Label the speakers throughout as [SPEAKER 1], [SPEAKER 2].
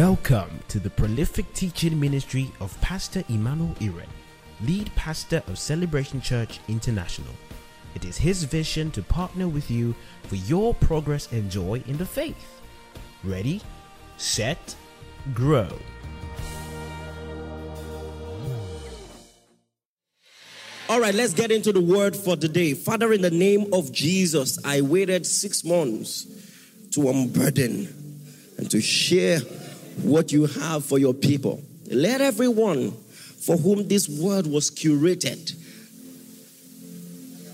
[SPEAKER 1] Welcome to the prolific teaching ministry of Pastor Emmanuel Iren, lead pastor of Celebration Church International. It is his vision to partner with you for your progress and joy in the faith. Ready, set, grow.
[SPEAKER 2] All right, let's get into the word for today. Father, in the name of Jesus, I waited six months to unburden and to share what you have for your people. Let everyone for whom this word was curated,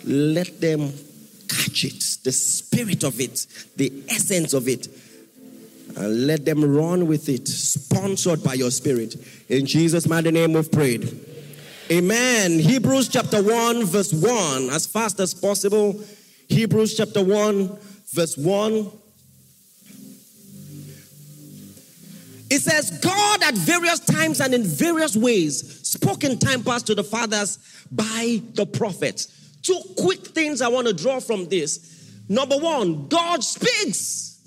[SPEAKER 2] let them catch it, the spirit of it, the essence of it, and let them run with it, sponsored by your spirit. In Jesus' mighty name we've prayed. Amen. Hebrews chapter 1, verse 1, as fast as possible. Hebrews chapter 1, verse 1. It says, God at various times and in various ways spoke in time past to the fathers by the prophets. Two quick things I want to draw from this. Number one, God speaks.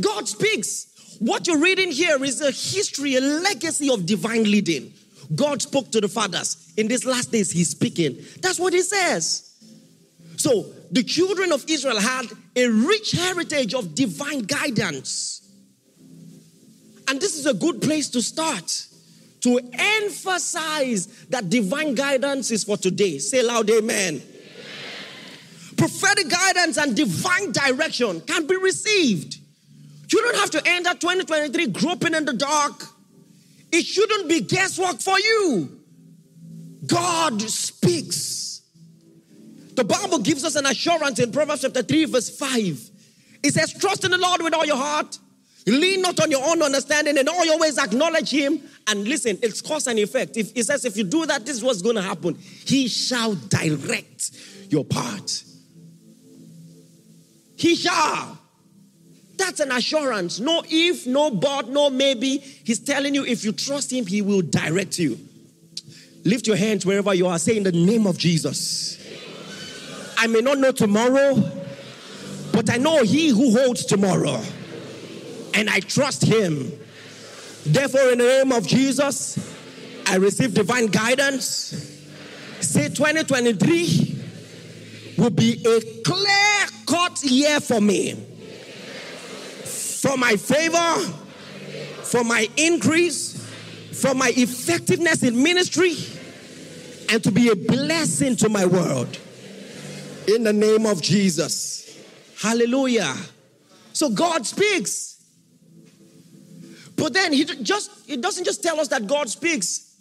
[SPEAKER 2] God speaks. What you're reading here is a history, a legacy of divine leading. God spoke to the fathers. In these last days, He's speaking. That's what He says. So the children of Israel had a rich heritage of divine guidance. And this is a good place to start to emphasize that divine guidance is for today. Say loud, amen. amen. Prophetic guidance and divine direction can be received. You don't have to enter 2023 groping in the dark. It shouldn't be guesswork for you. God speaks. The Bible gives us an assurance in Proverbs chapter 3, verse 5. It says, Trust in the Lord with all your heart Lean not on your own understanding, in all your ways acknowledge him. And listen, it's cause and effect. If he says, if you do that, this is what's going to happen. He shall direct your path. He shall. That's an assurance. No if, no but, no maybe. He's telling you if you trust him, he will direct you. Lift your hands wherever you are. Say in the name of Jesus. I may not know tomorrow, but I know he who holds tomorrow and I trust Him. Therefore, in the name of Jesus, I receive divine guidance. Say 2023 will be a clear cut year for me. For my favor, for my increase, for my effectiveness in ministry, and to be a blessing to my world. In the name of Jesus. Hallelujah. So God speaks. But then he just it doesn't just tell us that God speaks.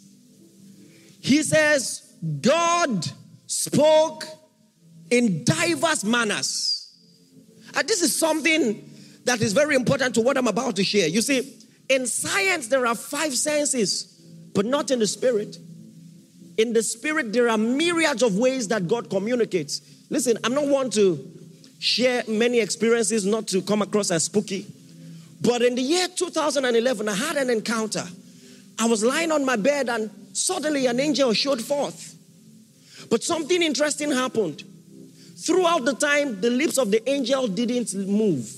[SPEAKER 2] He says God spoke in diverse manners. And this is something that is very important to what I'm about to share. You see, in science there are five senses, but not in the spirit. In the spirit there are myriads of ways that God communicates. Listen, I'm not one to share many experiences not to come across as spooky. But in the year 2011, I had an encounter. I was lying on my bed and suddenly an angel showed forth. But something interesting happened. Throughout the time, the lips of the angel didn't move.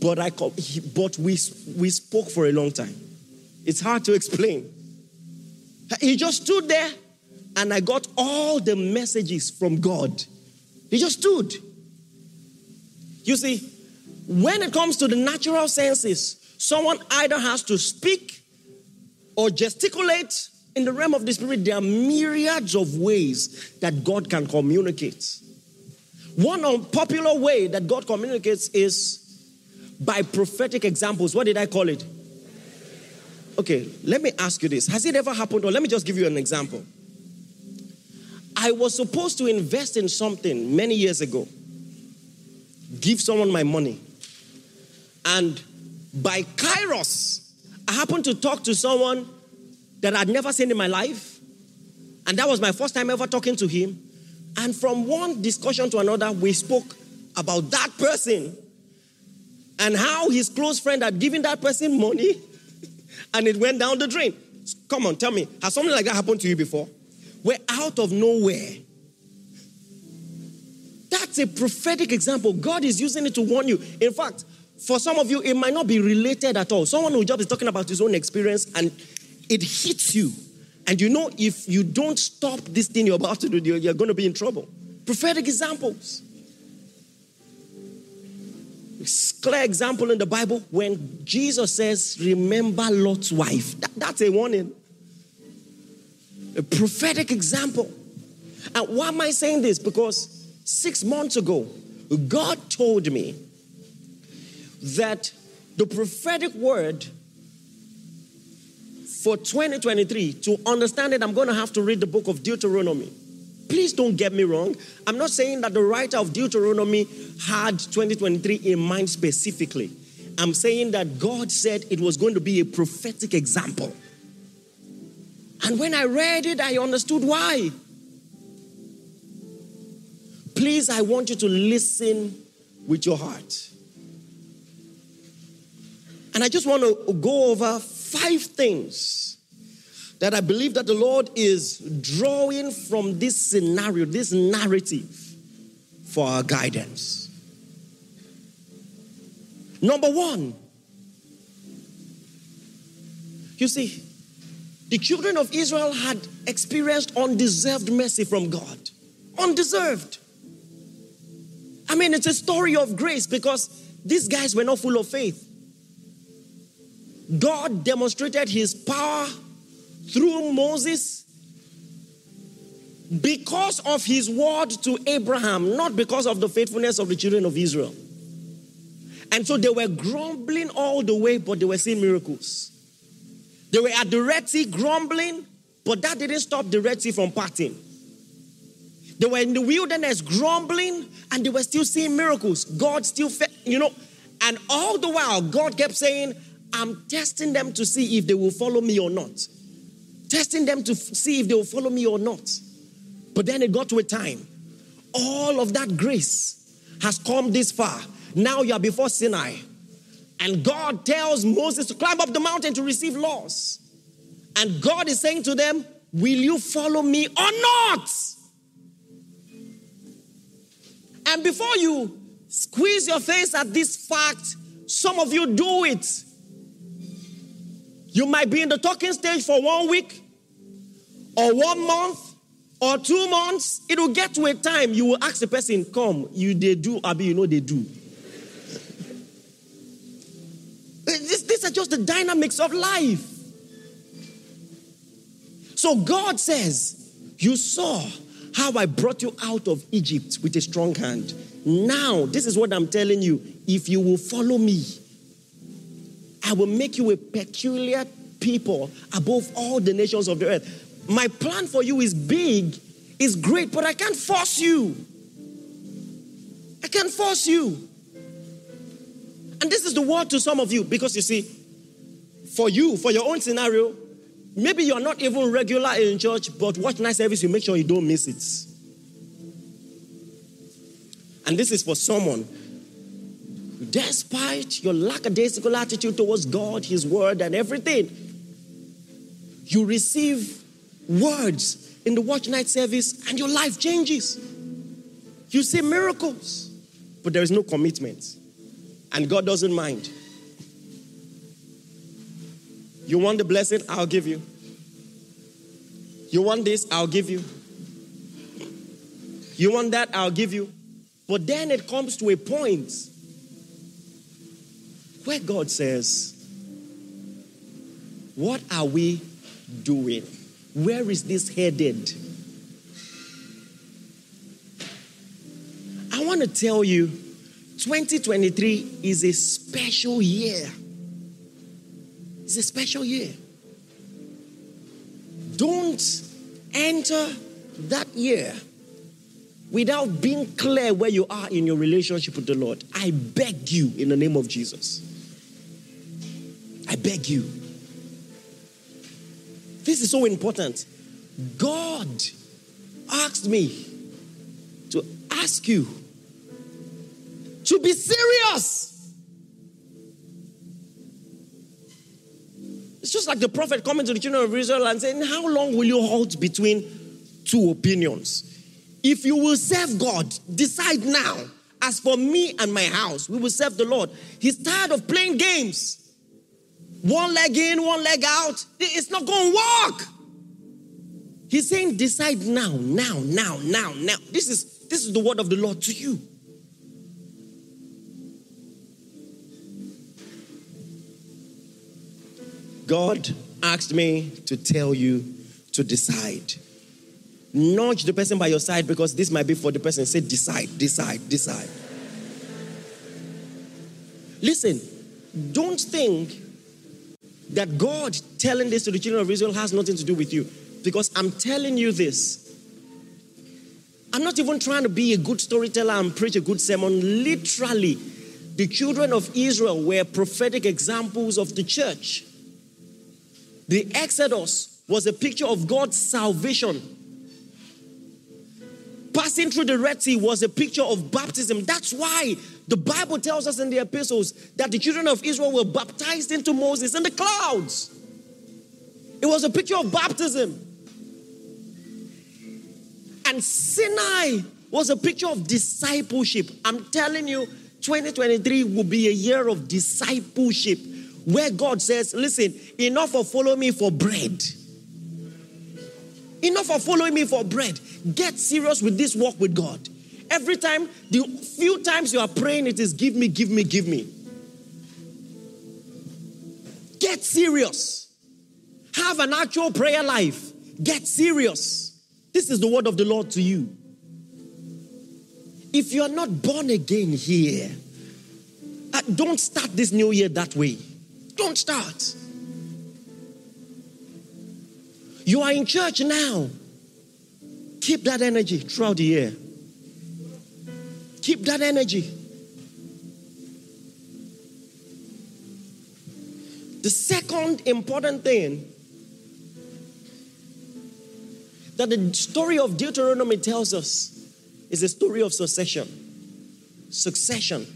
[SPEAKER 2] But I but we, we spoke for a long time. It's hard to explain. He just stood there and I got all the messages from God. He just stood. You see, when it comes to the natural senses, someone either has to speak or gesticulate. In the realm of the spirit, there are myriads of ways that God can communicate. One unpopular way that God communicates is by prophetic examples. What did I call it? Okay, let me ask you this. Has it ever happened? Or let me just give you an example. I was supposed to invest in something many years ago, give someone my money. And by Kairos, I happened to talk to someone that I'd never seen in my life. And that was my first time ever talking to him. And from one discussion to another, we spoke about that person and how his close friend had given that person money and it went down the drain. Come on, tell me, has something like that happened to you before? We're out of nowhere. That's a prophetic example. God is using it to warn you. In fact, For some of you, it might not be related at all. Someone who just is talking about his own experience and it hits you. And you know, if you don't stop this thing you're about to do, you're, you're going to be in trouble. Prophetic examples. It's Clear example in the Bible when Jesus says, Remember Lot's wife. That, that's a warning. A prophetic example. And why am I saying this? Because six months ago, God told me that the prophetic word for 2023, to understand it, I'm going to have to read the book of Deuteronomy. Please don't get me wrong. I'm not saying that the writer of Deuteronomy had 2023 in mind specifically. I'm saying that God said it was going to be a prophetic example. And when I read it, I understood why. Please, I want you to listen with your heart. And I just want to go over five things that I believe that the Lord is drawing from this scenario, this narrative for our guidance. Number one, you see, the children of Israel had experienced undeserved mercy from God. Undeserved. I mean, it's a story of grace because these guys were not full of faith. God demonstrated his power through Moses because of his word to Abraham, not because of the faithfulness of the children of Israel. And so they were grumbling all the way, but they were seeing miracles. They were at the Red Sea grumbling, but that didn't stop the Red Sea from parting. They were in the wilderness grumbling, and they were still seeing miracles. God still, fe- you know, and all the while, God kept saying, I'm testing them to see if they will follow me or not. Testing them to see if they will follow me or not. But then it got to a time. All of that grace has come this far. Now you are before Sinai. And God tells Moses to climb up the mountain to receive laws. And God is saying to them, Will you follow me or not? And before you squeeze your face at this fact, some of you do it. You might be in the talking stage for one week, or one month, or two months. It will get to a time you will ask the person, Come, you they do, Abi, you know they do. Eh, this, these are just the dynamics of life. So God says, You saw how I brought you out of Egypt with a strong hand. Now, this is what I'm telling you. If you will follow me, I will make you a peculiar people above all the nations of the earth. My plan for you is big, is great, but I can't force you. I can't force you. And this is the word to some of you because you see, for you, for your own scenario, maybe you're not even regular in church, but watch night service, you make sure you don't miss it. And this is for someone despite your lackadaisical attitude towards God, His Word, and everything, you receive words in the watch night service and your life changes. You see miracles, but there is no commitment. And God doesn't mind. You want the blessing? I'll give you. You want this? I'll give you. You want that? I'll give you. But then it comes to a point where God says, What are we doing? Where is this headed? I want to tell you 2023 is a special year. It's a special year. Don't enter that year without being clear where you are in your relationship with the Lord. I beg you in the name of Jesus. Beg you. This is so important. God asked me to ask you to be serious. It's just like the prophet coming to the children of Israel and saying, How long will you halt between two opinions? If you will serve God, decide now. As for me and my house, we will serve the Lord. He's tired of playing games. One leg in, one leg out. It's not going to work. He's saying, decide now, now, now, now, now. This is this is the word of the Lord to you. God asked me to tell you to decide. Nudge the person by your side because this might be for the person. Say, decide, decide, decide. Listen, don't think that God telling this to the children of Israel has nothing to do with you. Because I'm telling you this. I'm not even trying to be a good storyteller and preach a good sermon. Literally, the children of Israel were prophetic examples of the church. The Exodus was a picture of God's salvation. Passing through the Red Sea was a picture of baptism. That's why the Bible tells us in the epistles that the children of Israel were baptized into Moses in the clouds. It was a picture of baptism. And Sinai was a picture of discipleship. I'm telling you, 2023 will be a year of discipleship where God says, Listen, enough of follow me for bread. Enough of following me for bread. Get serious with this walk with God. Every time, the few times you are praying, it is give me, give me, give me. Get serious. Have an actual prayer life. Get serious. This is the word of the Lord to you. If you are not born again here, uh, don't start this new year that way. Don't start. You are in church now. Keep that energy throughout the year. Keep that energy. The second important thing that the story of Deuteronomy tells us is a story of succession. Succession.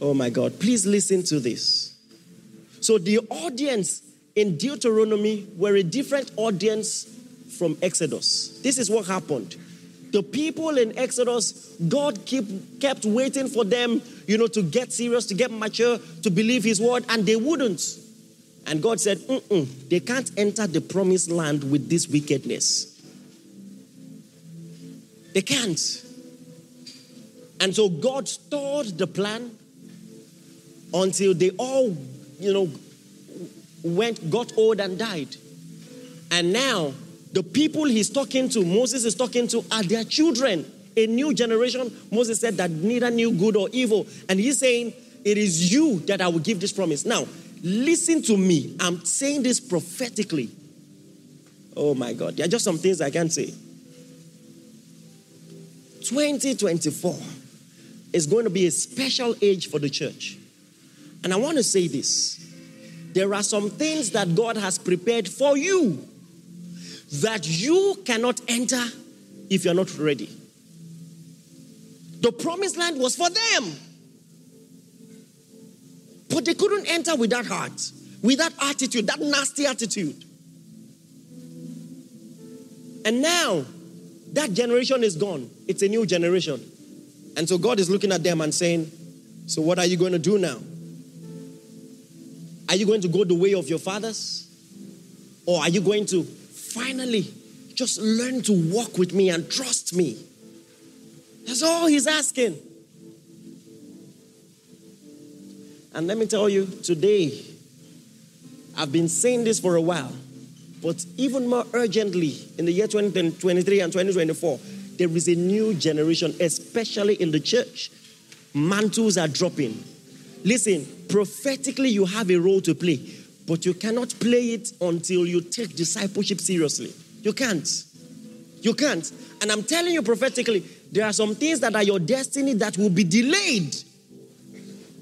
[SPEAKER 2] Oh my God, please listen to this. So, the audience in Deuteronomy were a different audience from Exodus. This is what happened. The people in Exodus, God keep, kept waiting for them, you know, to get serious, to get mature, to believe His word, and they wouldn't. And God said, they can't enter the promised land with this wickedness. They can't. And so God stored the plan until they all, you know, went, got old and died. And now the people he's talking to, Moses is talking to, are their children. A new generation, Moses said that neither knew good or evil. And he's saying, It is you that I will give this promise. Now, listen to me. I'm saying this prophetically. Oh my God. There are just some things I can't say. 2024 is going to be a special age for the church. And I want to say this there are some things that God has prepared for you that you cannot enter if you're not ready. The promised land was for them. But they couldn't enter with that heart, with that attitude, that nasty attitude. And now, that generation is gone. It's a new generation. And so God is looking at them and saying, So, what are you going to do now? Are you going to go the way of your fathers? Or are you going to finally just learn to walk with me and trust me? That's all he's asking. And let me tell you, today, I've been saying this for a while, but even more urgently in the year 2023 and 2024, there is a new generation, especially in the church. Mantles are dropping. Listen, prophetically, you have a role to play, but you cannot play it until you take discipleship seriously. You can't. You can't. And I'm telling you prophetically, there are some things that are your destiny that will be delayed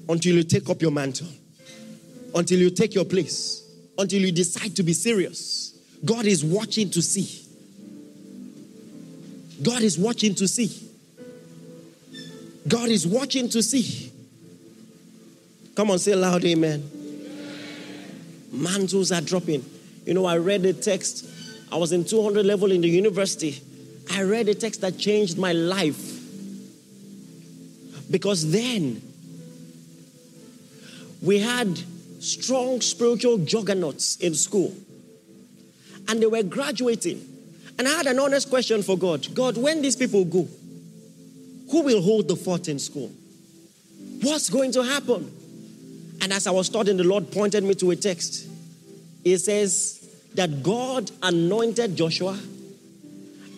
[SPEAKER 2] until you take up your mantle, until you take your place, until you decide to be serious. God is watching to see. God is watching to see. God is watching to see. Come on, say loud, amen. Mantles are dropping. You know, I read the text. I was in 200 level in the university, I read a text that changed my life. Because then we had strong spiritual juggernauts in school, and they were graduating. And I had an honest question for God God, when these people go, who will hold the fort in school? What's going to happen? And as I was studying, the Lord pointed me to a text. It says that God anointed Joshua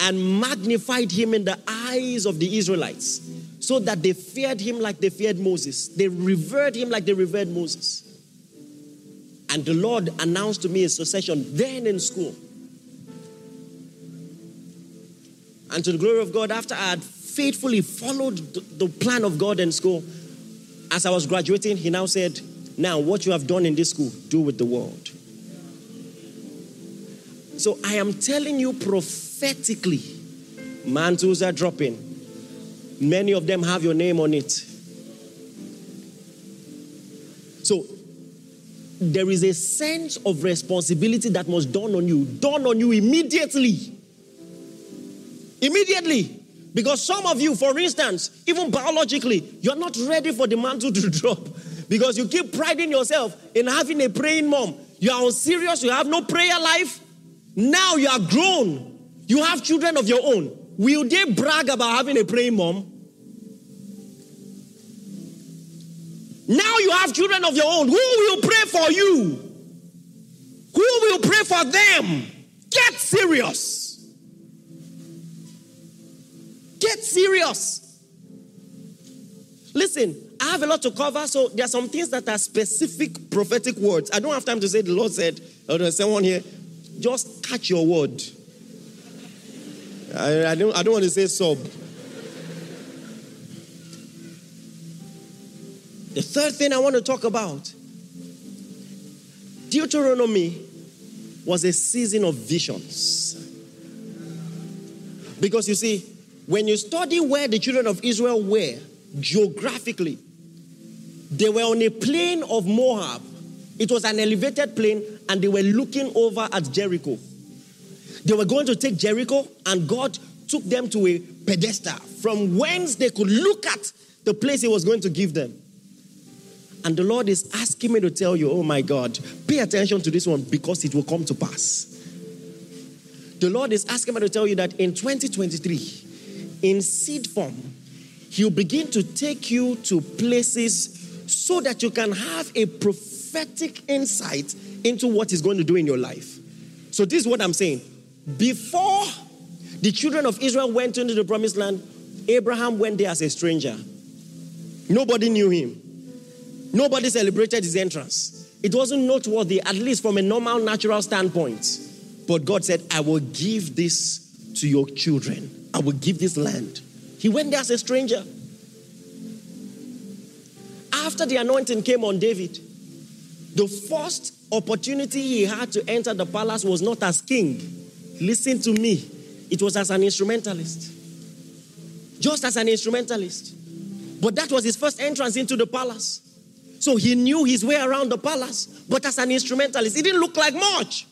[SPEAKER 2] and magnified him in the eyes of the Israelites so that they feared him like they feared Moses. They revered him like they revered Moses. And the Lord announced to me a succession then in school. And to the glory of God, after I had faithfully followed the plan of God in school, as I was graduating, he now said, Now, what you have done in this school, do with the world. So I am telling you prophetically, mantles are dropping. Many of them have your name on it. So there is a sense of responsibility that must dawn on you, dawn on you immediately. Immediately. Because some of you, for instance, even biologically, you're not ready for the mantle to drop because you keep priding yourself in having a praying mom. You are unserious, you have no prayer life. Now you are grown, you have children of your own. Will they brag about having a praying mom? Now you have children of your own. Who will pray for you? Who will pray for them? Get serious. Get serious. Listen, I have a lot to cover, so there are some things that are specific prophetic words. I don't have time to say the Lord said, or there's someone here. Just catch your word. I, I, don't, I don't want to say sub. The third thing I want to talk about Deuteronomy was a season of visions. Because you see, when you study where the children of Israel were geographically, they were on a plain of Moab. It was an elevated plain, and they were looking over at Jericho. They were going to take Jericho, and God took them to a pedestal from whence they could look at the place He was going to give them. And the Lord is asking me to tell you, oh my God, pay attention to this one because it will come to pass. The Lord is asking me to tell you that in 2023, in seed form, He'll begin to take you to places so that you can have a prophetic insight into what He's going to do in your life. So, this is what I'm saying. Before the children of Israel went into the promised land, Abraham went there as a stranger. Nobody knew him. Nobody celebrated his entrance. It wasn't noteworthy, at least from a normal, natural standpoint. But God said, I will give this to your children. I will give this land. He went there as a stranger. After the anointing came on David, the first opportunity he had to enter the palace was not as king. Listen to me, it was as an instrumentalist. Just as an instrumentalist. But that was his first entrance into the palace. So he knew his way around the palace, but as an instrumentalist, it didn't look like much.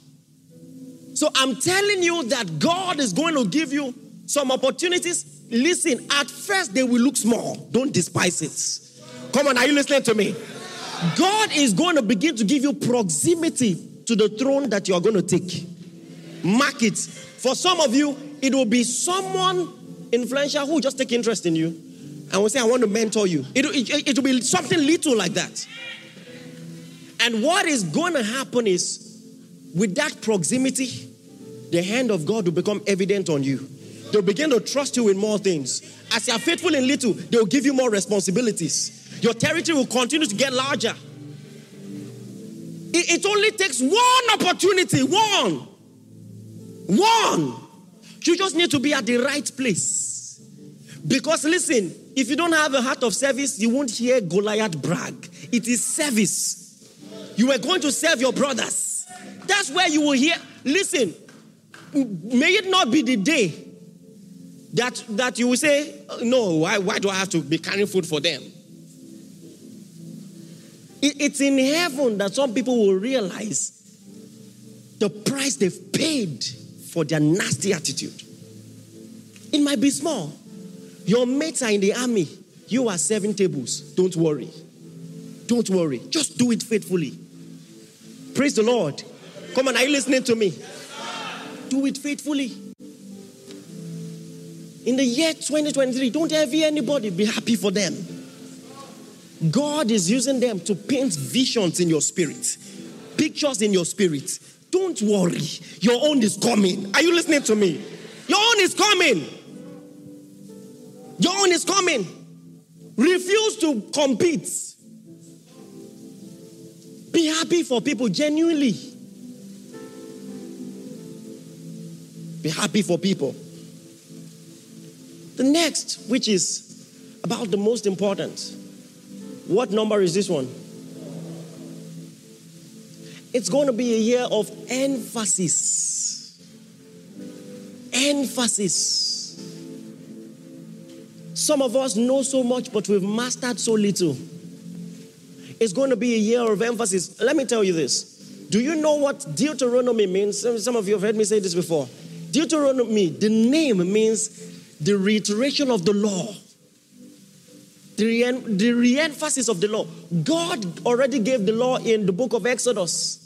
[SPEAKER 2] So I'm telling you that God is going to give you some opportunities. Listen, at first they will look small. Don't despise it. Come on, are you listening to me? God is going to begin to give you proximity to the throne that you are going to take. Mark it. For some of you, it will be someone influential who just take interest in you and will say, I want to mentor you. It, it, it will be something little like that. And what is going to happen is, with that proximity, the hand of God will become evident on you. They'll begin to trust you in more things. As you are faithful in little, they'll give you more responsibilities. Your territory will continue to get larger. It, it only takes one opportunity, one. One. You just need to be at the right place. Because listen, if you don't have a heart of service, you won't hear Goliath brag. It is service. You are going to serve your brothers. That's where you will hear. Listen, may it not be the day that, that you will say, No, why, why do I have to be carrying food for them? It, it's in heaven that some people will realize the price they've paid for their nasty attitude. It might be small. Your mates are in the army. You are serving tables. Don't worry. Don't worry. Just do it faithfully. Praise the Lord. Come on, are you listening to me? Do it faithfully. In the year 2023, don't ever anybody be happy for them. God is using them to paint visions in your spirit, pictures in your spirit. Don't worry. Your own is coming. Are you listening to me? Your own is coming. Your own is coming. Refuse to compete. Be happy for people genuinely. Be happy for people. The next, which is about the most important. What number is this one? It's going to be a year of emphasis. Emphasis. Some of us know so much, but we've mastered so little. It's going to be a year of emphasis. Let me tell you this. Do you know what Deuteronomy means? Some of you have heard me say this before. Deuteronomy, the name means the reiteration of the law, the, re- the re-emphasis of the law. God already gave the law in the book of Exodus.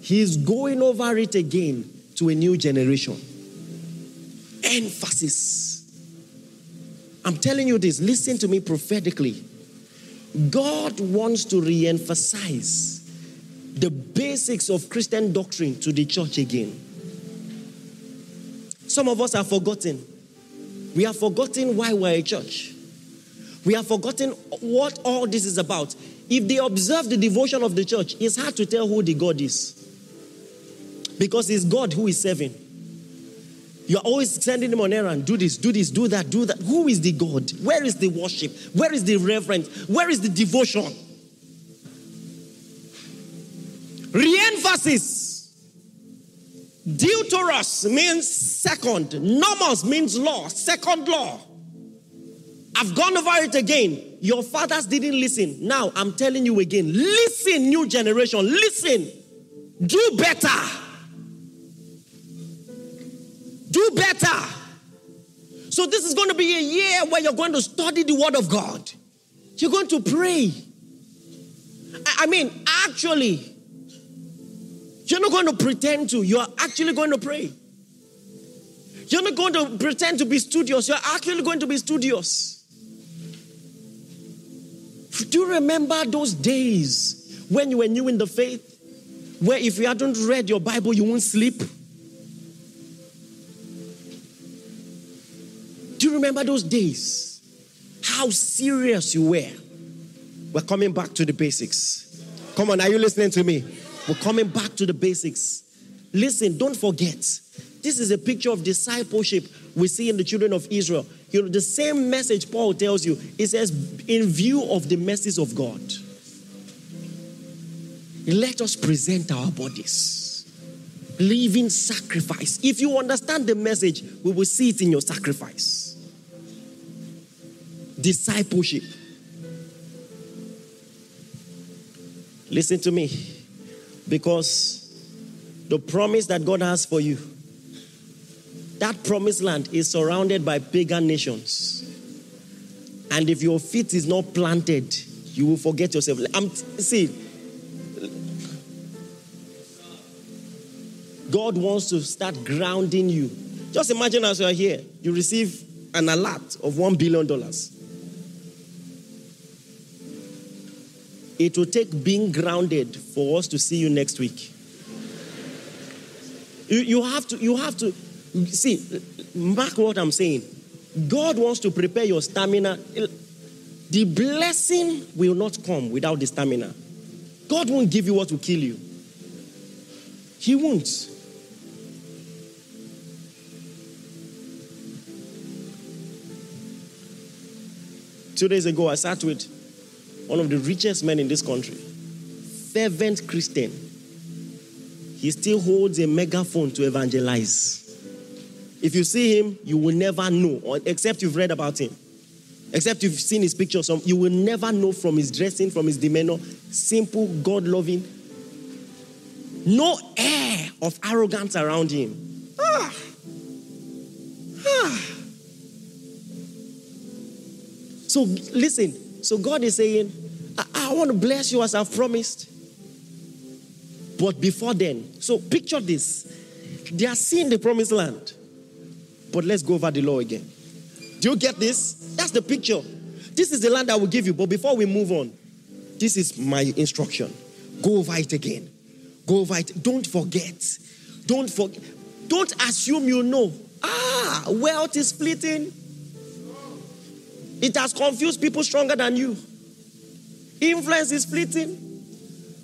[SPEAKER 2] He's going over it again to a new generation. Emphasis. I'm telling you this, listen to me prophetically. God wants to re emphasize the basics of Christian doctrine to the church again. Some of us have forgotten. We have forgotten why we're a church. We have forgotten what all this is about. If they observe the devotion of the church, it's hard to tell who the God is. Because it's God who is serving. You're always sending him on errand. Do this, do this, do that, do that. Who is the God? Where is the worship? Where is the reverence? Where is the devotion? Re-emphasis. Deuteros means second. Nomos means law, second law. I've gone over it again. Your fathers didn't listen. Now I'm telling you again. Listen, new generation. Listen. Do better. Do better. So, this is going to be a year where you're going to study the Word of God. You're going to pray. I mean, actually, you're not going to pretend to, you're actually going to pray. You're not going to pretend to be studious, you're actually going to be studious. Do you remember those days when you were new in the faith? Where if you hadn't read your Bible, you won't sleep? Do you remember those days? How serious you were? We're coming back to the basics. Come on, are you listening to me? We're coming back to the basics. Listen, don't forget. This is a picture of discipleship we see in the children of Israel. You know, the same message Paul tells you. It says, in view of the mercies of God, let us present our bodies. Living sacrifice. If you understand the message, we will see it in your sacrifice. Discipleship. Listen to me. Because the promise that God has for you, that promised land is surrounded by pagan nations. And if your feet is not planted, you will forget yourself. I'm, see, God wants to start grounding you. Just imagine as you are here, you receive an alert of $1 billion. It will take being grounded for us to see you next week. You, you have to, you have to, see, mark what I'm saying. God wants to prepare your stamina. The blessing will not come without the stamina. God won't give you what will kill you. He won't. Two days ago, I sat with one of the richest men in this country, fervent Christian. He still holds a megaphone to evangelize. If you see him, you will never know, except you've read about him. Except you've seen his picture, pictures, you will never know from his dressing, from his demeanor. Simple, God loving. No air of arrogance around him. Ah. Ah. So listen. So God is saying, I, I want to bless you as I've promised. But before then, so picture this. They are seeing the promised land. But let's go over the law again. Do you get this? That's the picture. This is the land I will give you. But before we move on, this is my instruction. Go over it again. Go over it. Don't forget. Don't forget. Don't assume you know. Ah, wealth is fleeting. It has confused people stronger than you. Influence is fleeting.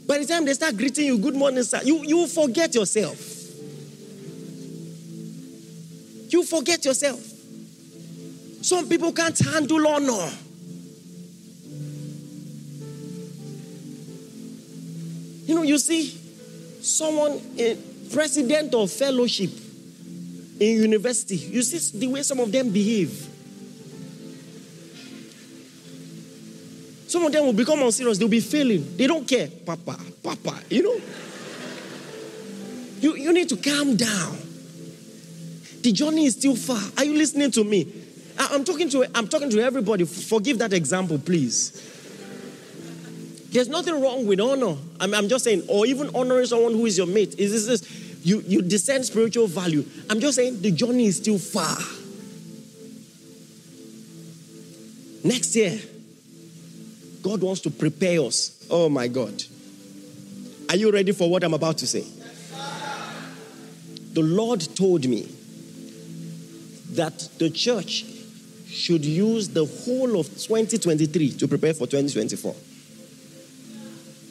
[SPEAKER 2] By the time they start greeting you, good morning, sir, you, you forget yourself. You forget yourself. Some people can't handle honor. You know, you see, someone, a president of fellowship in university, you see the way some of them behave. Some of them will become unserious, they'll be failing. They don't care. Papa, Papa, you know. You, you need to calm down. The journey is still far. Are you listening to me? I, I'm talking to I'm talking to everybody. Forgive that example, please. There's nothing wrong with honor. I'm, I'm just saying, or even honoring someone who is your mate. Is this, this you, you discern spiritual value? I'm just saying the journey is still far. Next year, God wants to prepare us. Oh my God. Are you ready for what I'm about to say? The Lord told me that the church should use the whole of 2023 to prepare for 2024.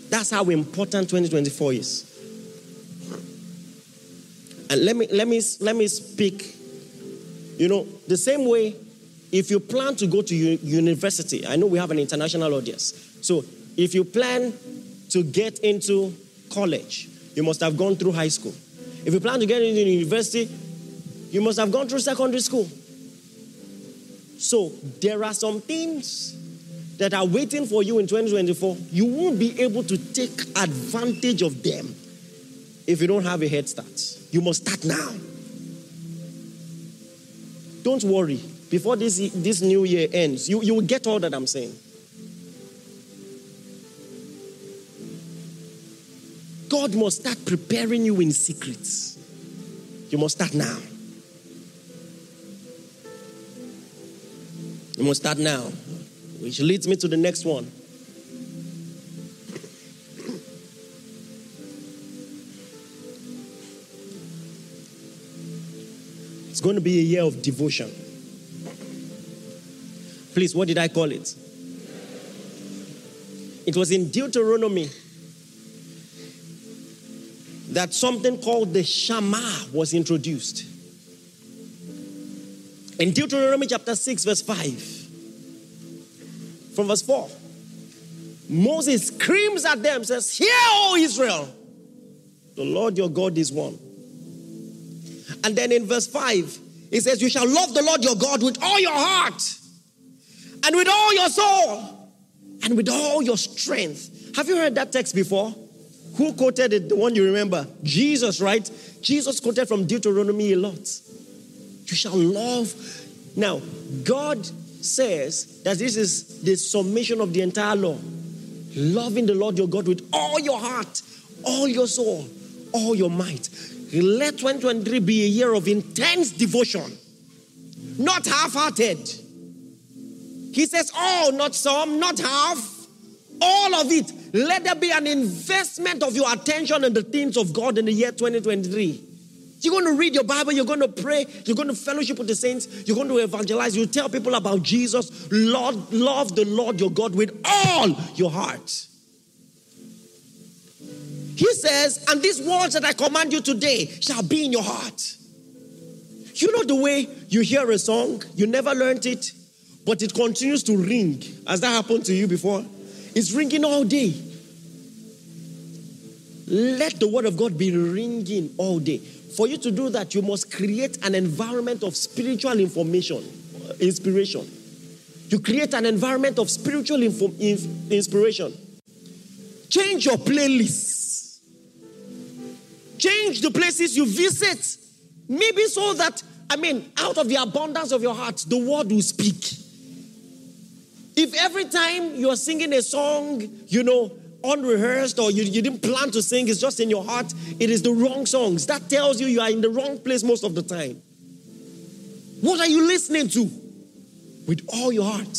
[SPEAKER 2] That's how important 2024 is. And let me let me let me speak. You know, the same way if you plan to go to university, I know we have an international audience. So, if you plan to get into college, you must have gone through high school. If you plan to get into university, you must have gone through secondary school. So, there are some things that are waiting for you in 2024, you won't be able to take advantage of them if you don't have a head start. You must start now. Don't worry. Before this, this new year ends, you, you will get all that I'm saying. God must start preparing you in secrets. You must start now. You must start now. Which leads me to the next one. It's going to be a year of devotion. Please, what did I call it? It was in Deuteronomy that something called the Shema was introduced. In Deuteronomy chapter 6, verse 5 from verse 4. Moses screams at them, says, Hear, O Israel, the Lord your God is one. And then in verse 5, he says, You shall love the Lord your God with all your heart, and with all your soul, and with all your strength. Have you heard that text before? Who quoted it? The one you remember? Jesus, right? Jesus quoted from Deuteronomy a lot. You shall love. Now, God says that this is the summation of the entire law. Loving the Lord your God with all your heart, all your soul, all your might. Let 2023 be a year of intense devotion, not half hearted. He says, all, not some, not half, all of it. Let there be an investment of your attention in the things of God in the year 2023. You're going to read your Bible, you're going to pray, you're going to fellowship with the saints, you're going to evangelize, you tell people about Jesus. Lord, love the Lord your God with all your heart. He says, and these words that I command you today shall be in your heart. You know the way you hear a song, you never learned it, but it continues to ring. Has that happened to you before? It's ringing all day. Let the word of God be ringing all day. For you to do that, you must create an environment of spiritual information, inspiration. You create an environment of spiritual info, inspiration. Change your playlists. Change the places you visit. Maybe so that, I mean, out of the abundance of your heart, the word will speak. If every time you are singing a song, you know, unrehearsed or you, you didn't plan to sing, it's just in your heart, it is the wrong songs. That tells you you are in the wrong place most of the time. What are you listening to? With all your heart,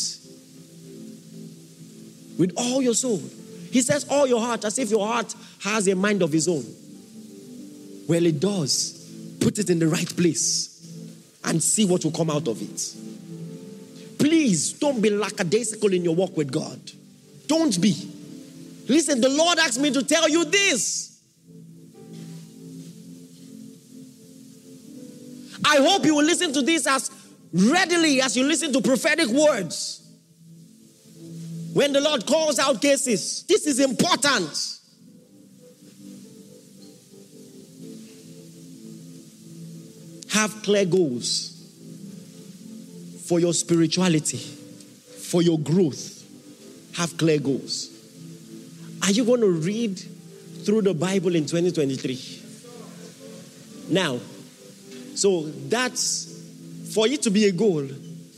[SPEAKER 2] with all your soul. He says, all your heart, as if your heart has a mind of its own. Well, it does. Put it in the right place and see what will come out of it. Please don't be lackadaisical in your walk with God. Don't be. Listen, the Lord asked me to tell you this. I hope you will listen to this as readily as you listen to prophetic words. When the Lord calls out cases, this is important. Have clear goals for your spirituality, for your growth. Have clear goals. Are you going to read through the Bible in 2023? Now, so that's for it to be a goal,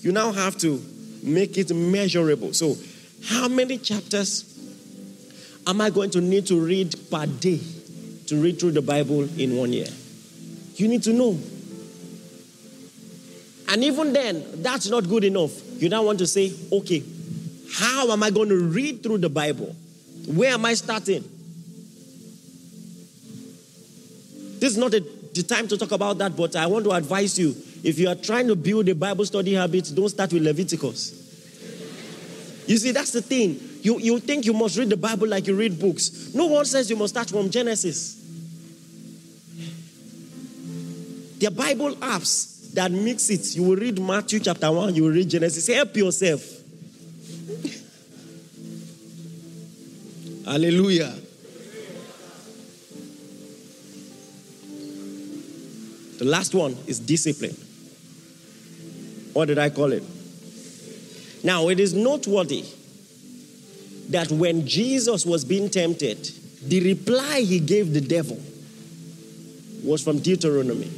[SPEAKER 2] you now have to make it measurable. So, how many chapters am I going to need to read per day to read through the Bible in one year? You need to know. And even then, that's not good enough. You now want to say, okay, how am I going to read through the Bible? Where am I starting? This is not a, the time to talk about that, but I want to advise you if you are trying to build a Bible study habit, don't start with Leviticus. You see, that's the thing. You, you think you must read the Bible like you read books. No one says you must start from Genesis. There are Bible apps that mix it. You will read Matthew chapter 1, you will read Genesis. Help yourself. Hallelujah. The last one is discipline. What did I call it? Now, it is noteworthy that when Jesus was being tempted, the reply he gave the devil was from Deuteronomy.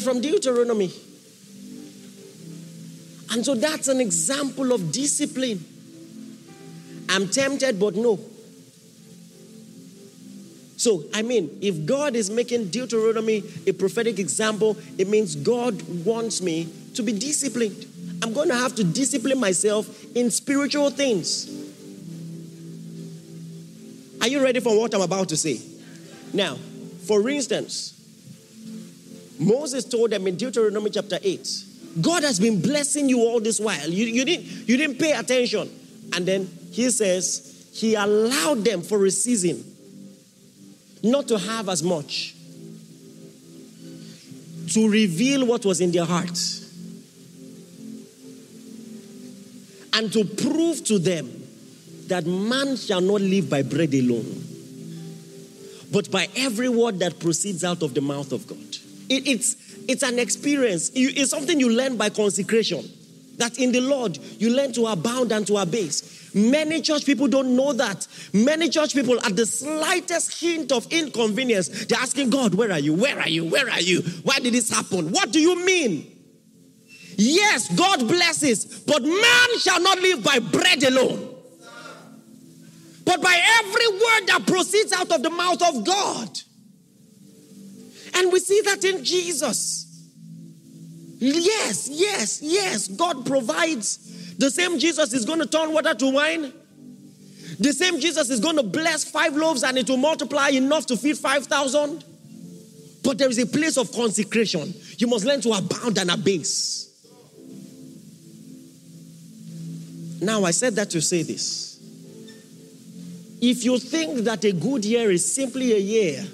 [SPEAKER 2] From Deuteronomy. And so that's an example of discipline. I'm tempted, but no. So, I mean, if God is making Deuteronomy a prophetic example, it means God wants me to be disciplined. I'm going to have to discipline myself in spiritual things. Are you ready for what I'm about to say? Now, for instance, Moses told them in Deuteronomy chapter 8, God has been blessing you all this while. You, you, didn't, you didn't pay attention. And then he says, He allowed them for a season not to have as much, to reveal what was in their hearts, and to prove to them that man shall not live by bread alone, but by every word that proceeds out of the mouth of God. It, it's, it's an experience, it's something you learn by consecration. That in the Lord, you learn to abound and to abase. Many church people don't know that. Many church people, at the slightest hint of inconvenience, they're asking God, Where are you? Where are you? Where are you? Why did this happen? What do you mean? Yes, God blesses, but man shall not live by bread alone, but by every word that proceeds out of the mouth of God. And we see that in Jesus. Yes, yes, yes. God provides. The same Jesus is going to turn water to wine. The same Jesus is going to bless five loaves and it will multiply enough to feed 5,000. But there is a place of consecration. You must learn to abound and abase. Now, I said that to say this. If you think that a good year is simply a year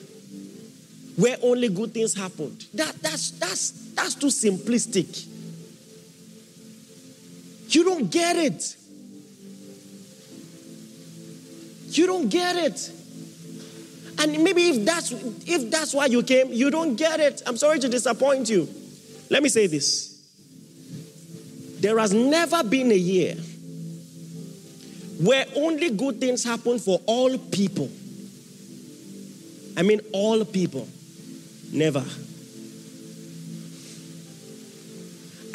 [SPEAKER 2] where only good things happened, that, that's, that's, that's too simplistic. You don't get it. You don't get it. And maybe if that's if that's why you came, you don't get it. I'm sorry to disappoint you. Let me say this. There has never been a year where only good things happen for all people. I mean all people. Never.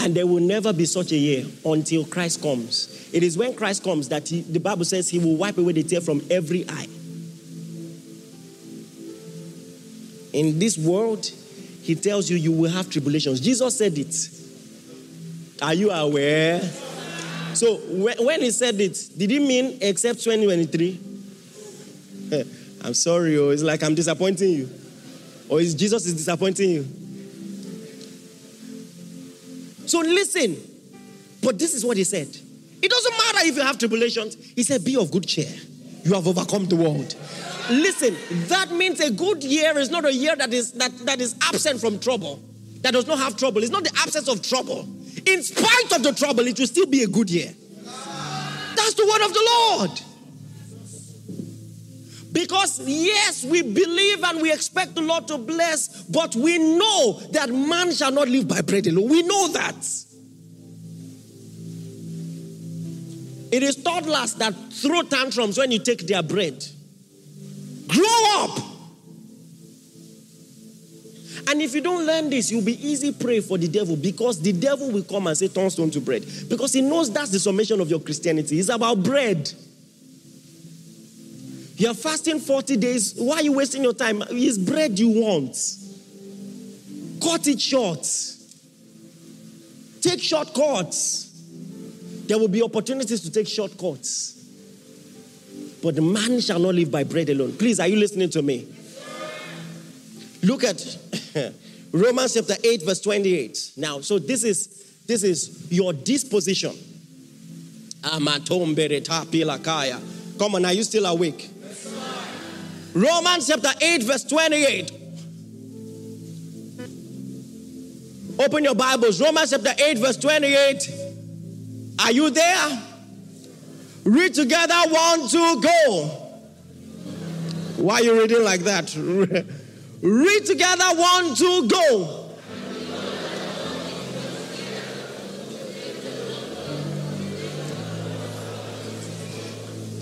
[SPEAKER 2] And there will never be such a year until Christ comes. It is when Christ comes that he, the Bible says he will wipe away the tear from every eye. In this world, he tells you you will have tribulations. Jesus said it. Are you aware? So when he said it, did he mean except 2023? I'm sorry, oh, it's like I'm disappointing you. Or is Jesus is disappointing you? So listen. But this is what he said. It doesn't matter if you have tribulations. He said, Be of good cheer. You have overcome the world. Listen, that means a good year is not a year that is that, that is absent from trouble, that does not have trouble. It's not the absence of trouble. In spite of the trouble, it will still be a good year. That's the word of the Lord. Because, yes, we believe and we expect the Lord to bless, but we know that man shall not live by bread alone. We know that. It is toddlers that throw tantrums when you take their bread. Grow up. And if you don't learn this, you'll be easy prey for the devil because the devil will come and say, turn stone to bread. Because he knows that's the summation of your Christianity. It's about bread. You're fasting 40 days. Why are you wasting your time? It's bread you want. Cut it short. Take shortcuts. There will be opportunities to take shortcuts. But the man shall not live by bread alone. Please, are you listening to me? Look at Romans chapter 8, verse 28. Now, so this is this is your disposition. Come on, are you still awake? Romans chapter 8, verse 28. Open your Bibles. Romans chapter 8, verse 28. Are you there? Read together. One, two, go. Why are you reading like that? Read together. One, two, go.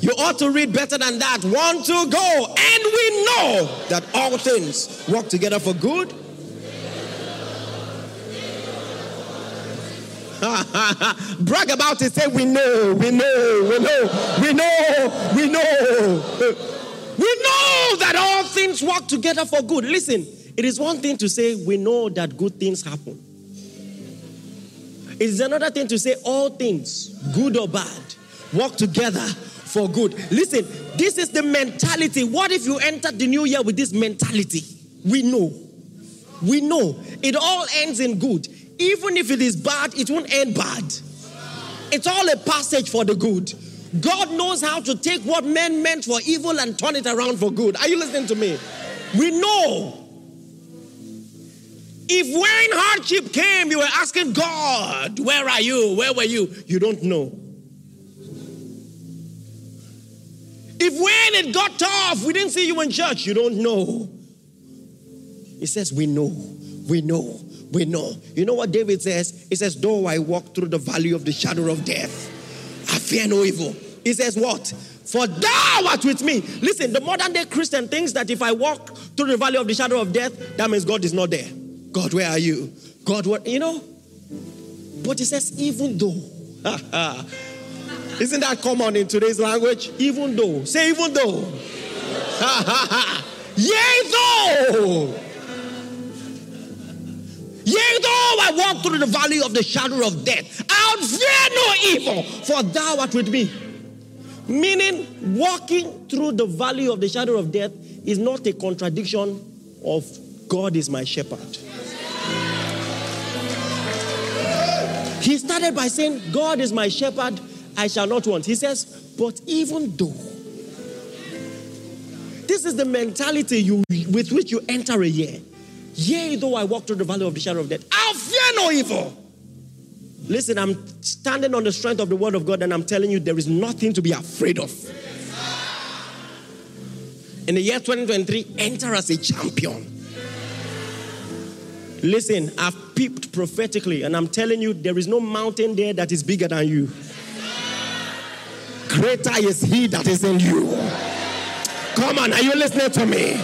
[SPEAKER 2] You ought to read better than that. One, two, go. And we know that all things work together for good. Brag about it. Say, we know, we know, we know, we know, we know. We know that all things work together for good. Listen, it is one thing to say, we know that good things happen. It is another thing to say, all things, good or bad, work together for good. Listen, this is the mentality. What if you enter the new year with this mentality? We know. We know. It all ends in good. Even if it is bad, it won't end bad. It's all a passage for the good. God knows how to take what men meant for evil and turn it around for good. Are you listening to me? We know. If when hardship came, you were asking God, Where are you? Where were you? You don't know. If when it got tough, we didn't see you in church, you don't know. He says, We know, we know, we know. You know what David says? He says, Though I walk through the valley of the shadow of death, I fear no evil. He says, What? For thou art with me. Listen, the modern day Christian thinks that if I walk through the valley of the shadow of death, that means God is not there. God, where are you? God, what? You know? But he says, Even though. Isn't that common in today's language? Even though. Say, even though. Yea, though. Yea, though I walk through the valley of the shadow of death, I'll fear no evil, for thou art with me. Meaning, walking through the valley of the shadow of death is not a contradiction of God is my shepherd. He started by saying, God is my shepherd, I shall not want. He says, but even though. This is the mentality you, with which you enter a year. Yea, though I walk through the valley of the shadow of death, I'll fear no evil. Listen, I'm standing on the strength of the word of God and I'm telling you there is nothing to be afraid of. In the year 2023, enter as a champion. Listen, I've peeped prophetically and I'm telling you there is no mountain there that is bigger than you. Greater is he that is in you. Come on, are you listening to me?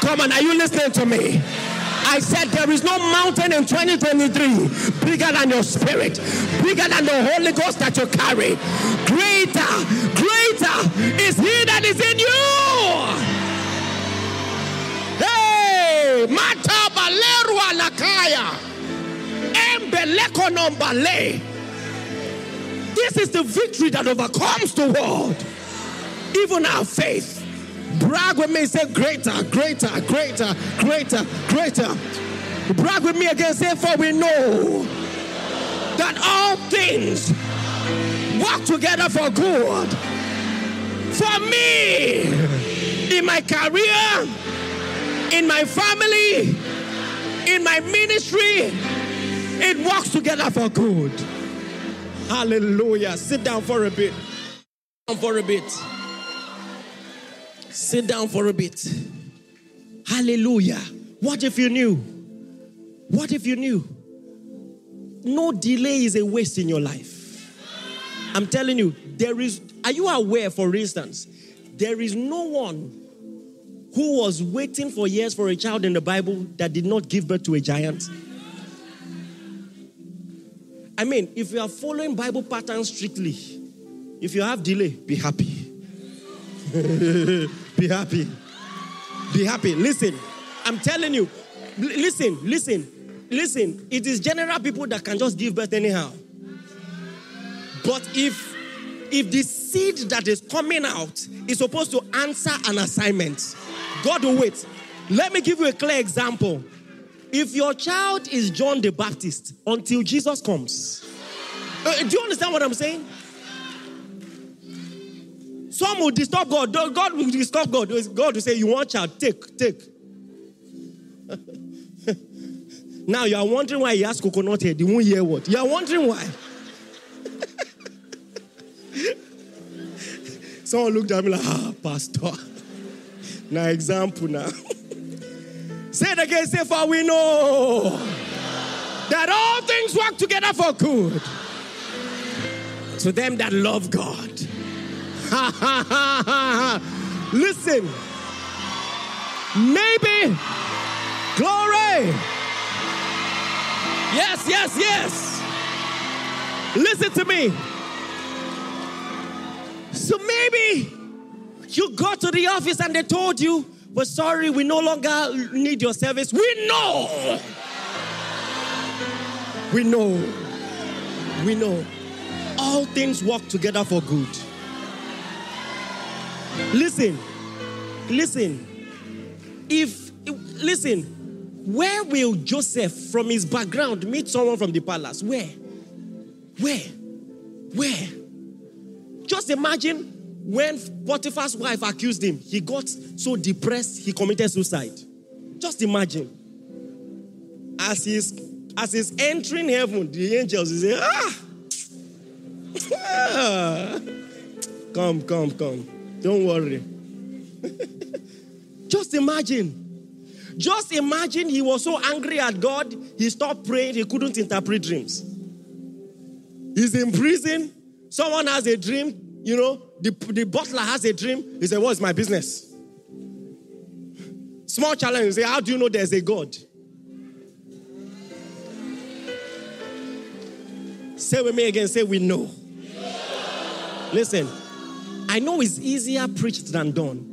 [SPEAKER 2] Come on, are you listening to me? I said there is no mountain in 2023 bigger than your spirit, bigger than the Holy Ghost that you carry. Greater, greater is He that is in you. Hey, Mata Balerua Lakaya. Embelekonombale. This is the victory that overcomes the world. Even our faith. Brag with me, say greater, greater, greater, greater, greater. Brag with me again, say, for we know that all things work together for good. For me, in my career, in my family, in my ministry, it works together for good. Hallelujah. Sit down for a bit. Down for a bit. Sit down for a bit. Hallelujah. What if you knew? What if you knew? No delay is a waste in your life. I'm telling you, there is, are you aware, for instance, there is no one who was waiting for years for a child in the Bible that did not give birth to a giant? I mean, if you are following Bible patterns strictly, if you have delay, be happy. be happy. Be happy. Listen, I'm telling you, listen, listen, listen. It is general people that can just give birth anyhow. But if if the seed that is coming out is supposed to answer an assignment, God will wait. Let me give you a clear example. If your child is John the Baptist until Jesus comes, uh, do you understand what I'm saying? Some will disturb God. God will disturb God. God will say, You want child? Take, take. now you are wondering why he has coconut head. You won't hear what? You are wondering why. Someone looked at me like, ah, Pastor. now, example now. Say it again, say, For we know that all things work together for good to them that love God. Listen, maybe, glory. Yes, yes, yes. Listen to me. So maybe you go to the office and they told you, but sorry, we no longer need your service. We know. We know. We know. All things work together for good. Listen, listen. If, listen, where will Joseph from his background meet someone from the palace? Where? Where? Where? Just imagine when Potiphar's wife accused him, he got so depressed he committed suicide. Just imagine. As he's as he's entering heaven, the angels say, ah, come, come, come. Don't worry. Just imagine. Just imagine he was so angry at God, he stopped praying, he couldn't interpret dreams. He's in prison. Someone has a dream, you know, the, the butler has a dream. He said, What's my business? Small challenge. Say, How do you know there's a God? Say with me again, say, We know. Listen, I know it's easier preached than done.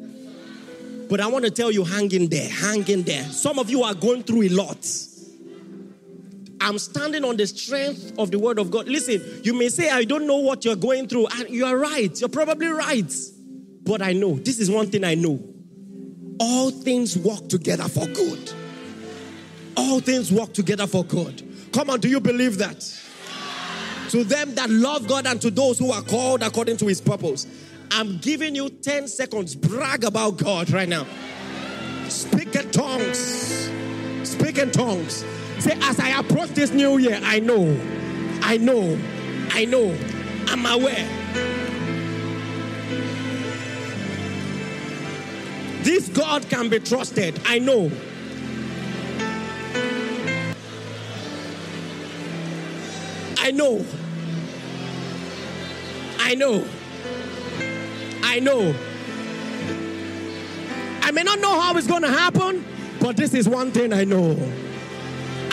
[SPEAKER 2] But I want to tell you, hang in there, hang in there. Some of you are going through a lot. I'm standing on the strength of the word of God. Listen, you may say, I don't know what you're going through. And you are right. You're probably right. But I know, this is one thing I know. All things work together for good. All things work together for good. Come on, do you believe that? To them that love God and to those who are called according to his purpose. I'm giving you 10 seconds. Brag about God right now. Speak in tongues. Speak in tongues. Say, as I approach this new year, I know, I know, I know, I'm aware. This God can be trusted. I know. I know. I know. I know. I may not know how it's going to happen, but this is one thing I know.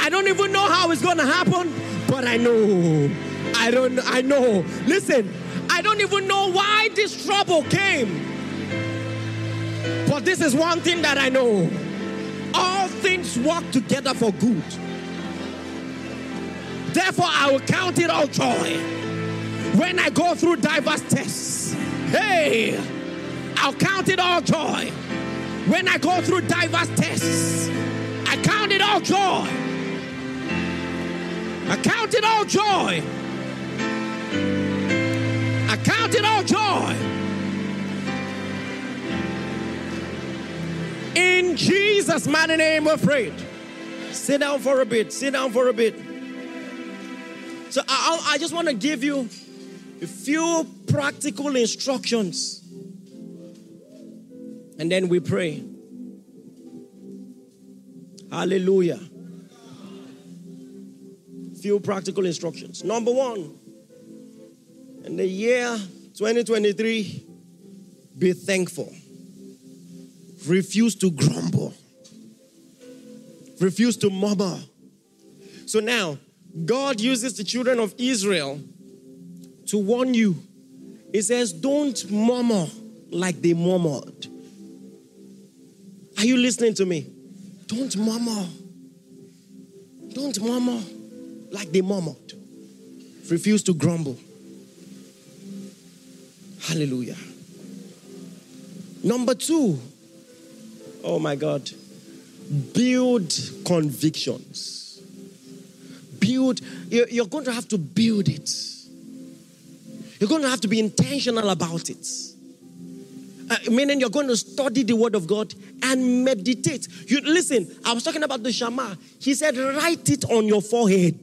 [SPEAKER 2] I don't even know how it's going to happen, but I know. I don't I know. Listen, I don't even know why this trouble came. But this is one thing that I know. All things work together for good. Therefore, I will count it all joy when I go through diverse tests. Hey, I'll count it all joy when I go through diverse tests. I count it all joy. I count it all joy. I count it all joy. In Jesus' mighty name, we're afraid. Sit down for a bit. Sit down for a bit. So I, I just want to give you a few practical instructions. And then we pray. Hallelujah. Few practical instructions. Number one, in the year 2023, be thankful. Refuse to grumble. Refuse to murmur. So now, God uses the children of Israel to warn you. He says, Don't murmur like they murmured. Are you listening to me? Don't murmur. Don't murmur like they murmured. Refuse to grumble. Hallelujah. Number two, oh my God, build convictions. Build, you're going to have to build it. You're going to have to be intentional about it. Uh, meaning you're going to study the word of God and meditate. You listen, I was talking about the Shema. He said, write it on your forehead.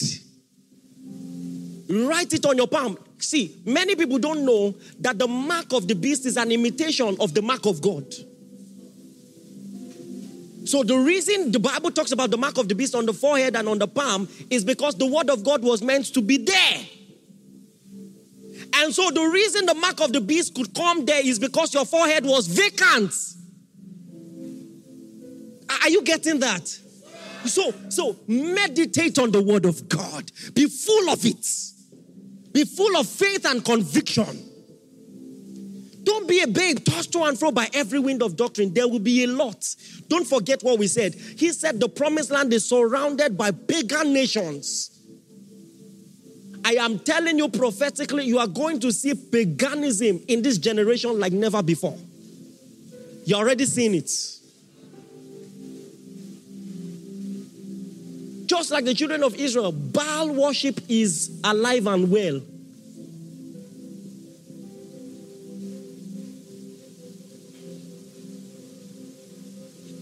[SPEAKER 2] Write it on your palm. See, many people don't know that the mark of the beast is an imitation of the mark of God. So, the reason the Bible talks about the mark of the beast on the forehead and on the palm is because the word of God was meant to be there. And so, the reason the mark of the beast could come there is because your forehead was vacant. Are you getting that? So, so meditate on the word of God. Be full of it. Be full of faith and conviction. Don't be a babe tossed to and fro by every wind of doctrine. There will be a lot. Don't forget what we said. He said the promised land is surrounded by pagan nations. I am telling you prophetically, you are going to see paganism in this generation like never before. You're already seeing it. Just like the children of Israel, Baal worship is alive and well.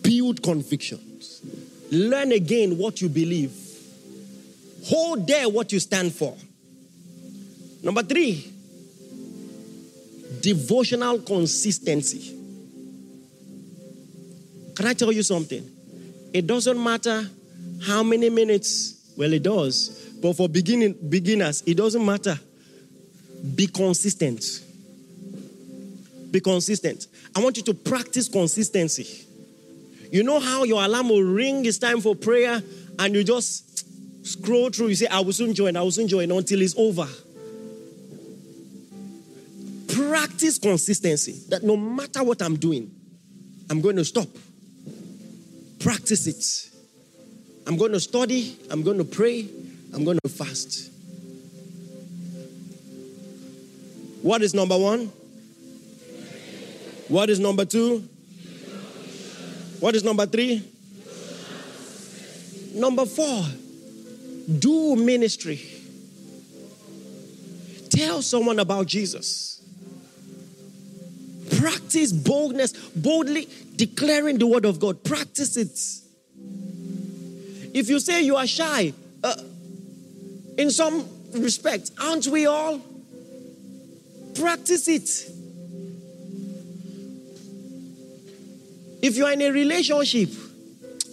[SPEAKER 2] Build convictions. Learn again what you believe. Hold there what you stand for. Number three, devotional consistency. Can I tell you something? It doesn't matter how many minutes? Well, it does. But for beginning, beginners, it doesn't matter. Be consistent. Be consistent. I want you to practice consistency. You know how your alarm will ring, it's time for prayer, and you just scroll through, you say, I will soon join, I will soon join until it's over. Practice consistency that no matter what I'm doing, I'm going to stop. Practice it. I'm going to study, I'm going to pray, I'm going to fast. What is number one? What is number two? What is number three? Number four, do ministry. Tell someone about Jesus. Practice boldness, boldly declaring the word of God. Practice it. If you say you are shy, uh, in some respect, aren't we all? Practice it. If you are in a relationship,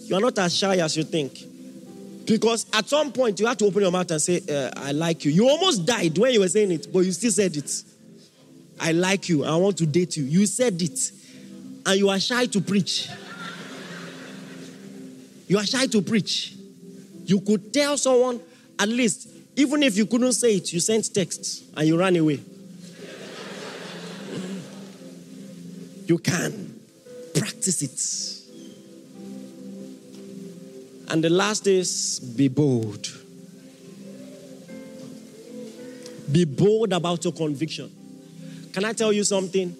[SPEAKER 2] you are not as shy as you think. Because at some point you have to open your mouth and say, uh, I like you. You almost died when you were saying it, but you still said it. I like you. I want to date you. You said it. And you are shy to preach. You are shy to preach. You could tell someone, at least, even if you couldn't say it, you sent texts and you ran away. You can practice it. And the last is be bold. Be bold about your conviction. Can I tell you something?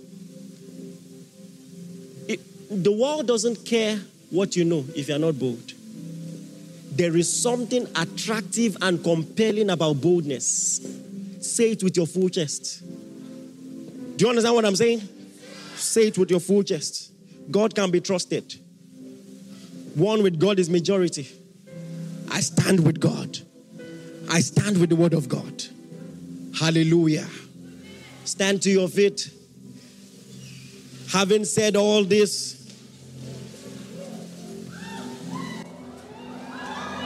[SPEAKER 2] It, the world doesn't care what you know if you're not bold. There is something attractive and compelling about boldness. Say it with your full chest. Do you understand what I'm saying? Say it with your full chest. God can be trusted. One with God is majority. I stand with God. I stand with the word of God. Hallelujah. Stand to your feet. Having said all this,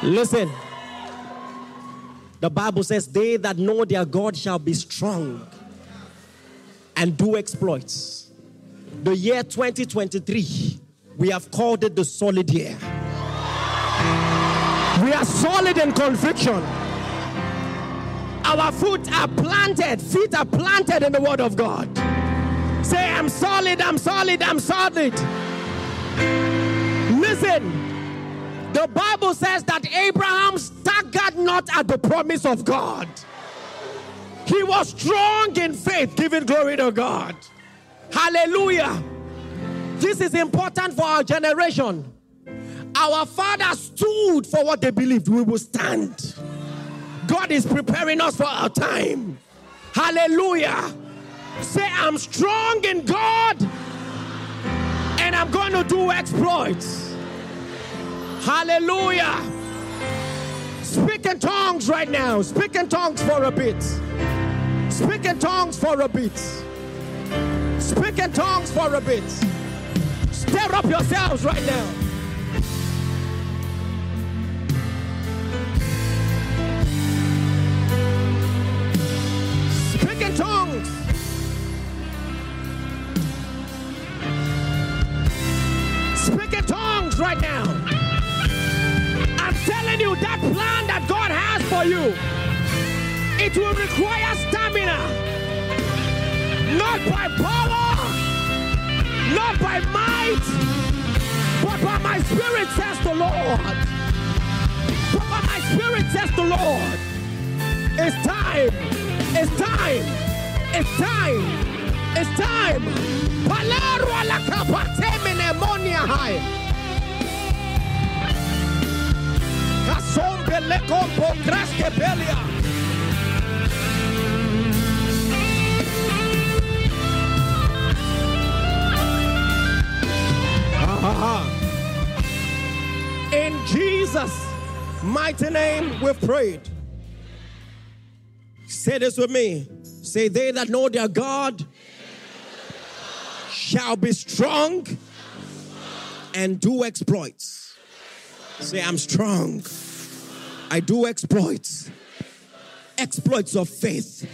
[SPEAKER 2] listen. The Bible says, They that know their God shall be strong and do exploits. The year 2023, we have called it the solid year. We are solid in conviction. Our foot are planted, feet are planted in the Word of God. Say, I'm solid, I'm solid, I'm solid. Listen, the Bible says that Abraham staggered not at the promise of God. He was strong in faith, giving glory to God. Hallelujah. This is important for our generation. Our fathers stood for what they believed. We will stand. God is preparing us for our time. Hallelujah. Say, I'm strong in God and I'm going to do exploits. Hallelujah. Speak in tongues right now. Speak in tongues for a bit. Speak in tongues for a bit. Speak in tongues for a bit. Stir up yourselves right now. Speak in tongues. Speak in tongues right now. You that plan that God has for you, it will require stamina. Not by power, not by might, but by my spirit, says the Lord. But by my spirit, says the Lord. It's time. It's time. It's time. It's time. Palero la high. In Jesus' mighty name, we've prayed. Say this with me. Say, they that know their God shall be strong and do exploits. Say, I'm strong. I do exploits. Exploits of faith.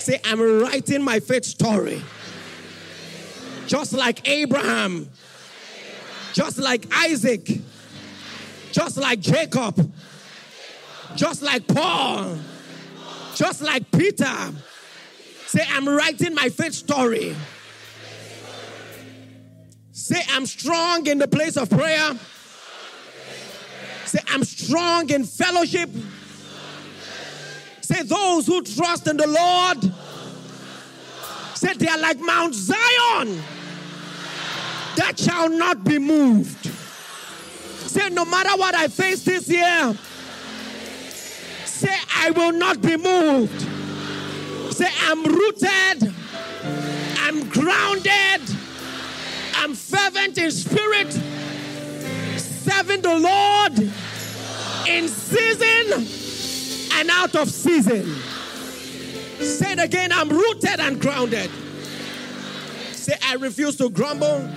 [SPEAKER 2] Say, I'm writing my faith story. Just like Abraham, just like Isaac, just like Jacob, just like Paul, just like Peter. Say, I'm writing my faith story. Say, I'm strong in the place of prayer. Say, I'm strong in fellowship. Say, those who trust in the Lord. Say, they are like Mount Zion that shall not be moved. Say, no matter what I face this year, say, I will not be moved. Say, I'm rooted, I'm grounded, I'm fervent in spirit, serving the Lord in season and out of season. Say it again, I'm rooted and grounded. Say, I refuse to grumble.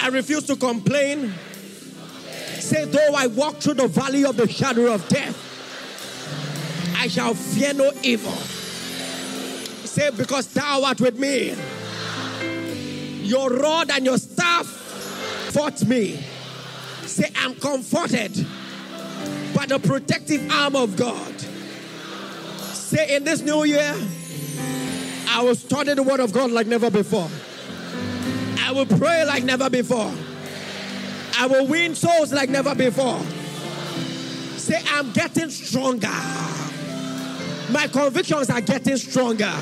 [SPEAKER 2] I refuse to complain. Say, though I walk through the valley of the shadow of death, I shall fear no evil. Say, because thou art with me. Your rod and your staff fought me. Say, I'm comforted by the protective arm of God. Say in this new year, I will study the word of God like never before. I will pray like never before. I will win souls like never before. Say, I'm getting stronger. My convictions are getting stronger.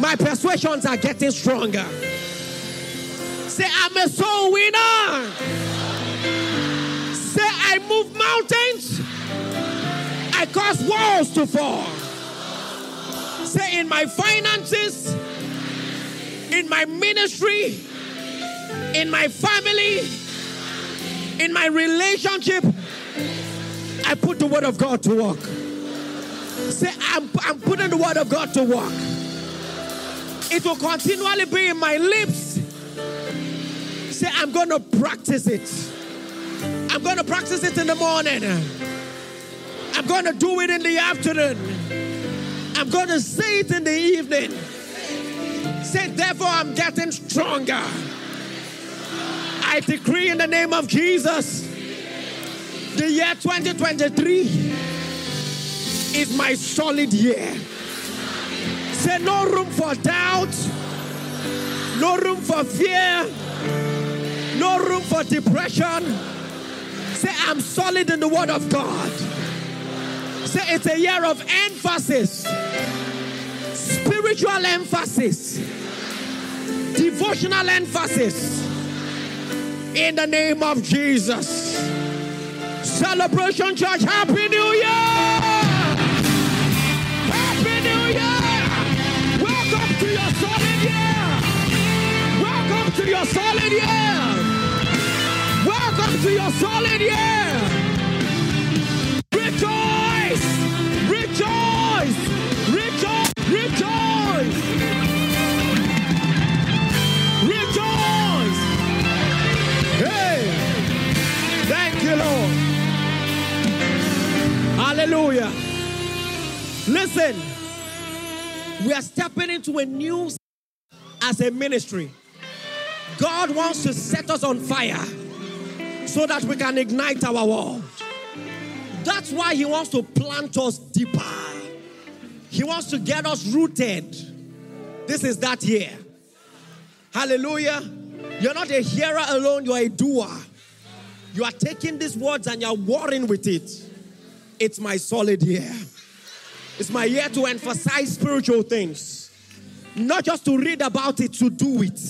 [SPEAKER 2] My persuasions are getting stronger. Say, I'm a soul winner. I move mountains. I cause walls to fall. Say, in my finances, in my ministry, in my family, in my relationship, I put the word of God to work. Say, I'm, I'm putting the word of God to work. It will continually be in my lips. Say, I'm going to practice it. I'm going to practice it in the morning. I'm going to do it in the afternoon. I'm going to say it in the evening. Say, therefore, I'm getting stronger. I decree in the name of Jesus the year 2023 is my solid year. Say, no room for doubt, no room for fear, no room for depression. Say, I'm solid in the Word of God. Say, it's a year of emphasis, spiritual emphasis, devotional emphasis. In the name of Jesus. Celebration Church, Happy New Year! Happy New Year! Welcome to your solid year! Welcome to your solid year! To your solid year! Rejoice! Rejoice! Rejoice! Rejoice! Rejoice! Hey! Thank you, Lord. Hallelujah. Listen, we are stepping into a new as a ministry. God wants to set us on fire so that we can ignite our world. That's why He wants to plant us deeper. He wants to get us rooted. This is that year. Hallelujah. You're not a hearer alone, you're a doer. You are taking these words and you're warring with it. It's my solid year. It's my year to emphasize spiritual things, not just to read about it, to do it.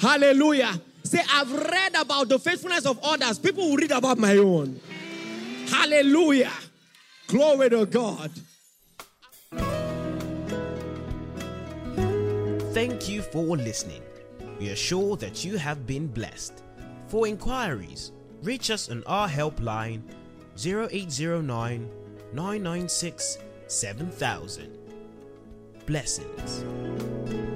[SPEAKER 2] Hallelujah. Say, I've read about the faithfulness of others. People will read about my own. Hallelujah. Glory to God.
[SPEAKER 1] Thank you for listening. We are sure that you have been blessed. For inquiries, reach us on our helpline 0809 996 7000. Blessings.